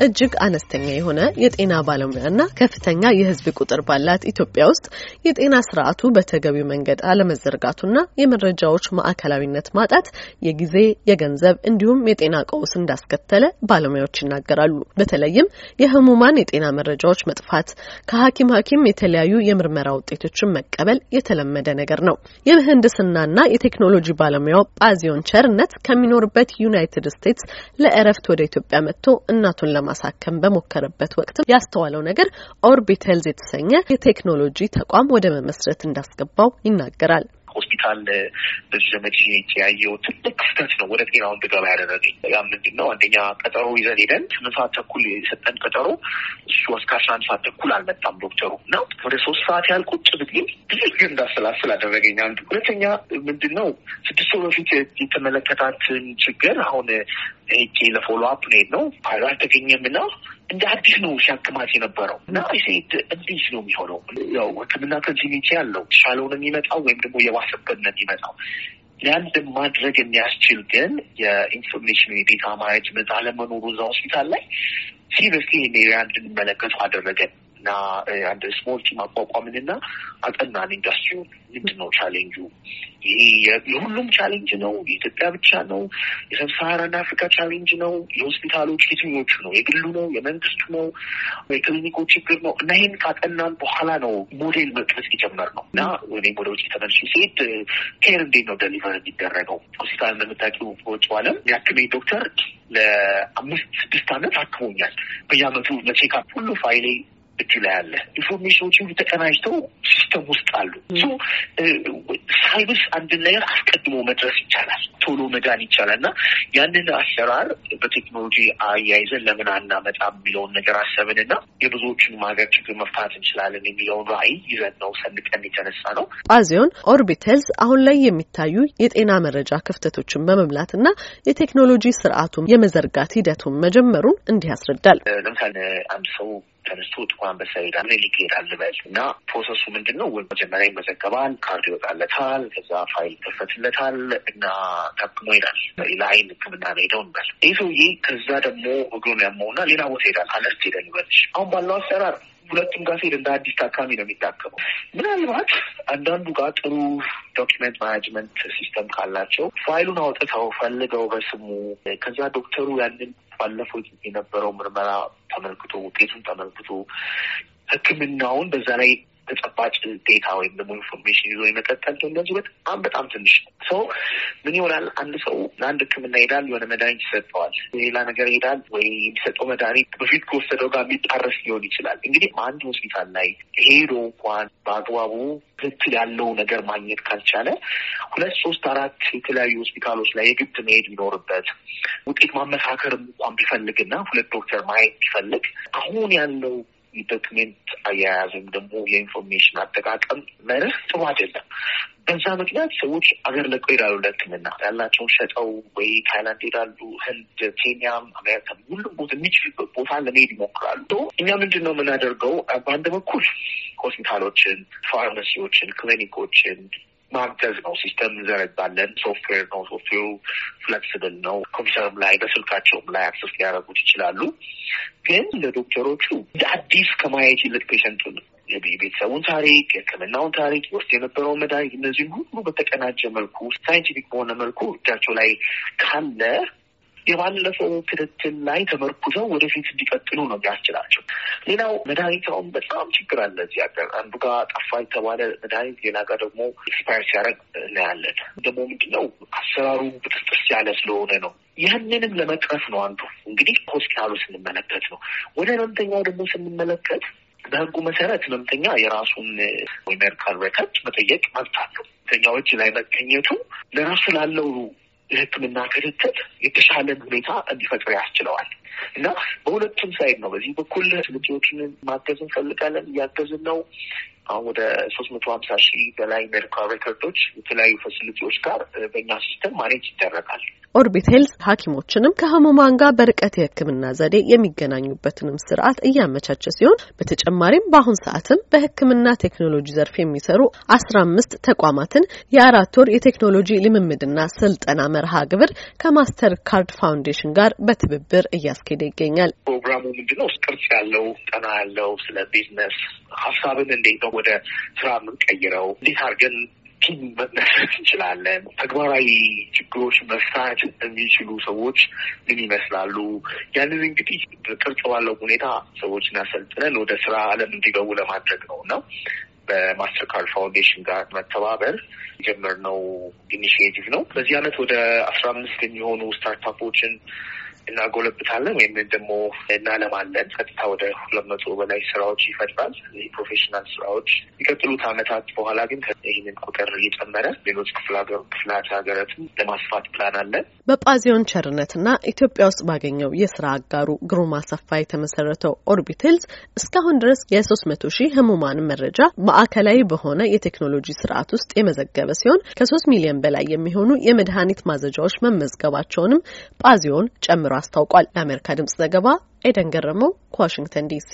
እጅግ አነስተኛ የሆነ የጤና ባለሙያና ከፍተኛ የሕዝብ ቁጥር ባላት ኢትዮጵያ ውስጥ የጤና ስርዓቱ በተገቢው መንገድ አለመዘርጋቱና የመረጃዎች ማዕከላዊነት ማጣት የጊዜ፣ የገንዘብ እንዲሁም የጤና ቀውስ እንዳስከተለ ባለሙያዎች ይናገራሉ። በተለይም የህሙማን የጤና መረጃዎች መጥፋት፣ ከሐኪም ሐኪም የተለያዩ የምርመራ ውጤቶችን መቀበል የተለመደ ነገር ነው። የምህንድስናና የቴክኖሎጂ ባለሙያው ጳዚዮን ቸርነት ከሚኖርበት ዩናይትድ ስቴትስ ለእረፍት ወደ ኢትዮጵያ መጥቶ እናቱን ለማሳከም በሞከረበት ወቅት ያስተዋለው ነገር ኦርቢት የተሰኘ የቴክኖሎጂ ተቋም ወደ መመስረት እንዳስገባው ይናገራል። ሆስፒታል በዚህ ዘመድ ያየው ትልቅ ክፍተት ነው ወደ ጤናው እንድገባ ያደረገኝ። ያ ምንድን ነው? አንደኛ ቀጠሮ ይዘን ሄደን ስምንት ሰዓት ተኩል የሰጠን ቀጠሮ እሱ እስከ አስራ አንድ ሰዓት ተኩል አልመጣም ዶክተሩ እና ወደ ሶስት ሰዓት ያህል ቁጭ ብዬ ብዙ ጊዜ እንዳሰላስል አደረገኝ። አንዱ ሁለተኛ ምንድን ነው ስድስት ወር በፊት የተመለከታትን ችግር አሁን ሄጄ ለ follow up ነው ነው ፋይሉ አልተገኘም እና እንደ አዲስ ነው ሲያክማት የነበረው እና ሴት እንዴት ነው የሚሆነው? ያው ሕክምና continuity ያለው ሻለው ነው የሚመጣው ወይም ደግሞ የባሰበት ነው የሚመጣው። ያን ማድረግ የሚያስችል ግን የ information የ data management አለመኖሩ እዛ ሆስፒታል ላይ seriously ይሄን እንድንመለከቱ አደረገን እና አንድ small team አቋቋምንና አጠናን። ኢንዱስትሪውን ምንድን ነው challenge ኡ? ይሄ የሁሉም challenge ነው? የኢትዮጵያ ብቻ ነው? የ Sub-Saharan አፍሪካ challenge ነው? የሆስፒታሎች የትኞቹ ነው? የግሉ ነው? የመንግስቱ ነው? የክሊኒኮች ችግር ነው? እና ይህን ካጠናን በኋላ ነው ሞዴል መቅረጽ የጀመርነው እና እኔም ወደ ውጭ ተመልሼ ሲሄድ care እንዴት ነው deliver የሚደረገው? ሆስፒታል እንደምታውቂው በውጭ ዓለም የሚያክመኝ ዶክተር ለአምስት ስድስት ዓመት አክሞኛል። በየዓመቱ ለ checkup ሁሉ ፋይሌ እጁ ላይ አለ። information ኖች ሁሉ ተቀናጅተው system ውስጥ አሉ። ሳይብስ አንድን ነገር አስቀድሞ መድረስ ይቻላል፣ ቶሎ መዳን ይቻላል እና ያንን አሰራር በቴክኖሎጂ አያይዘን ለምን አናመጣም የሚለውን ነገር አሰብን እና የብዙዎችን ሀገር ችግር መፍታት እንችላለን የሚለውን ራዕይ ይዘን ነው ሰንቀን የተነሳ ነው። ጳዚዮን ኦርቢት ሄልዝ አሁን ላይ የሚታዩ የጤና መረጃ ክፍተቶችን በመምላት እና የቴክኖሎጂ ስርዓቱን የመዘርጋት ሂደቱን መጀመሩን እንዲህ ያስረዳል። ለምሳሌ አንድ ሰው ተነስቶ ጥቁር አንበሳ ሄዳል ክሊኒክ ይሄዳል ልበል እና process ኡ ምንድን ነው? መጀመሪያ ይመዘገባል፣ ካርድ ይወጣለታል፣ ከዛ ፋይል ይከፈትለታል እና ታክሞ ይሄዳል። ለአይን ሕክምና ሄደው እንበል። ይህ ሰውዬ ከዛ ደግሞ እግሩን ያመውና ሌላ ቦታ ሄዳል፣ አለርት ሄደን ይበልሽ። አሁን ባለው አሰራር ሁለቱም ጋር ሲሄድ እንደ አዲስ ታካሚ ነው የሚታከመው። ምናልባት አንዳንዱ ጋር ጥሩ document management system ካላቸው ፋይሉን አውጥተው ፈልገው በስሙ ከዛ ዶክተሩ ያንን ባለፈው የነበረው ምርመራ ተመልክቶ ውጤቱን ተመልክቶ ሕክምናውን በዛ ላይ ተጨባጭ data ወይም ደግሞ information ይዞ የመቀጠል እንደዚህ በጣም በጣም ትንሽ ሰው ምን ይሆናል? አንድ ሰው ለአንድ ሕክምና ይሄዳል፣ የሆነ መድኃኒት ይሰጠዋል፣ ሌላ ነገር ይሄዳል ወይ የሚሰጠው መድኃኒት በፊት ከወሰደው ጋር የሚጣረስ ሊሆን ይችላል። እንግዲህ አንድ ሆስፒታል ላይ ሄዶ እንኳን በአግባቡ ትክክል ያለው ነገር ማግኘት ካልቻለ ሁለት ሶስት አራት የተለያዩ ሆስፒታሎች ላይ የግድ መሄድ ቢኖርበት ውጤት ማመሳከርም እንኳን ቢፈልግና ሁለት ዶክተር ማየት ቢፈልግ አሁን ያለው document አያያዝ ወይም ደግሞ የ information አጠቃቀም መርህ ጥሩ አይደለም። በዛ ምክንያት ሰዎች አገር ለቀው ይሄዳሉ ለሕክምና ያላቸውን ሸጠው ወይ ታይላንድ ይሄዳሉ፣ ህንድ፣ ኬንያም፣ አሜሪካ ሁሉም ቦታ የሚችሉበት ቦታ ለመሄድ ይሞክራሉ። እኛ ምንድን ነው የምናደርገው? በአንድ በኩል ሆስፒታሎችን፣ ፋርማሲዎችን፣ ክሊኒኮችን ማገዝ ነው። system እንዘረጋለን። ሶፍትዌር ነው። ሶፍትዌሩ flexible ነው። ኮምፒውተርም ላይ በስልካቸውም ላይ access ሊያደርጉት ይችላሉ። ግን ለዶክተሮቹ አዲስ ከማየት ይልቅ patient ኡን የቤተሰቡን ታሪክ፣ የሕክምናውን ታሪክ፣ ውስጥ የነበረውን መድኃኒት እነዚህም ሁሉ በተቀናጀ መልኩ scientific በሆነ መልኩ እጃቸው ላይ ካለ የባለፈው ክትትል ላይ ተመርኩዘው ወደፊት እንዲቀጥሉ ነው የሚያስችላቸው። ሌላው መድኃኒት አሁን በጣም ችግር አለ እዚህ ሀገር። አንዱ ጋር ጠፋ የተባለ መድኃኒት ሌላ ጋር ደግሞ expire ሲያደርግ እናያለን። ደግሞ ምንድነው አሰራሩ ብጥስጥስ ያለ ስለሆነ ነው። ያንንም ለመቅረፍ ነው አንዱ እንግዲህ ሆስፒታሉ ስንመለከት ነው። ወደ ህመምተኛው ደግሞ ስንመለከት በህጉ መሰረት ህመምተኛ የራሱን medical record መጠየቅ መብት አለው። ህመምተኛው እጅ ላይ መገኘቱ ለራሱ ላለው የህክምና ክትትል የተሻለን ሁኔታ እንዲፈጥር ያስችለዋል እና በሁለቱም side ነው። በዚህ በኩል facility ዎችን ማገዝ እንፈልጋለን፣ እያገዝን ነው። አሁን ወደ ሶስት መቶ ሀምሳ ሺህ በላይ medical record ኦች የተለያዩ facility ዎች ጋር በእኛ system manage ይደረጋል። Orbit Health ሐኪሞችንም ከህሙማን ጋር በርቀት የህክምና ዘዴ የሚገናኙበትንም ስርዓት እያመቻቸ ሲሆን በተጨማሪም በአሁን ሰዓትም በህክምና ቴክኖሎጂ ዘርፍ የሚሰሩ አስራ አምስት ተቋማትን የአራት ወር የቴክኖሎጂ ልምምድና ስልጠና መርሃ ግብር ከ Mastercard Foundation ጋር በትብብር እያስኬደ ይገኛል። ፕሮግራሙ ምንድነው? ቅርጽ ያለው ጠና ያለው ስለ ቢዝነስ ሀሳብን እንዴት ነው ወደ ስራ የምንቀይረው፣ እንዴት አድርገን team መመስረት እንችላለን፣ ተግባራዊ ችግሮች መፍታት የሚችሉ ሰዎች ምን ይመስላሉ፣ ያንን እንግዲህ ቅርጽ ባለው ሁኔታ ሰዎችን አሰልጥነን ወደ ስራ አለም እንዲገቡ ለማድረግ ነው እና በ Mastercard Foundation ጋር መተባበር የጀመርነው initiative ነው። በዚህ አመት ወደ አስራ አምስት የሚሆኑ startup ኦችን እናጎለብታለን ወይም ደግሞ እናለማለን። ቀጥታ ወደ ሁለት መቶ በላይ ስራዎች ይፈጥራል። professional ስራዎች የሚቀጥሉት አመታት በኋላ ግን ይህንን ቁጥር እየጨመረ ሌሎች ክፍላተ ሀገራትም ለማስፋት ፕላን አለን። በጳዚዮን ቸርነትና ኢትዮጵያ ውስጥ ባገኘው የስራ አጋሩ ግሩም አሰፋ የተመሰረተው Orbit Health እስካሁን ድረስ የሶስት መቶ ሺህ ህሙማን መረጃ ማዕከላዊ በሆነ የቴክኖሎጂ ስርዓት ውስጥ የመዘገበ ሲሆን ከሶስት ሚሊዮን በላይ የሚሆኑ የመድኃኒት ማዘጃዎች መመዝገባቸውንም ጳዚዮን ጨምሮ አስታውቋል። ለአሜሪካ ድምጽ ዘገባ ኤደን ገረመው ከዋሽንግተን ዲሲ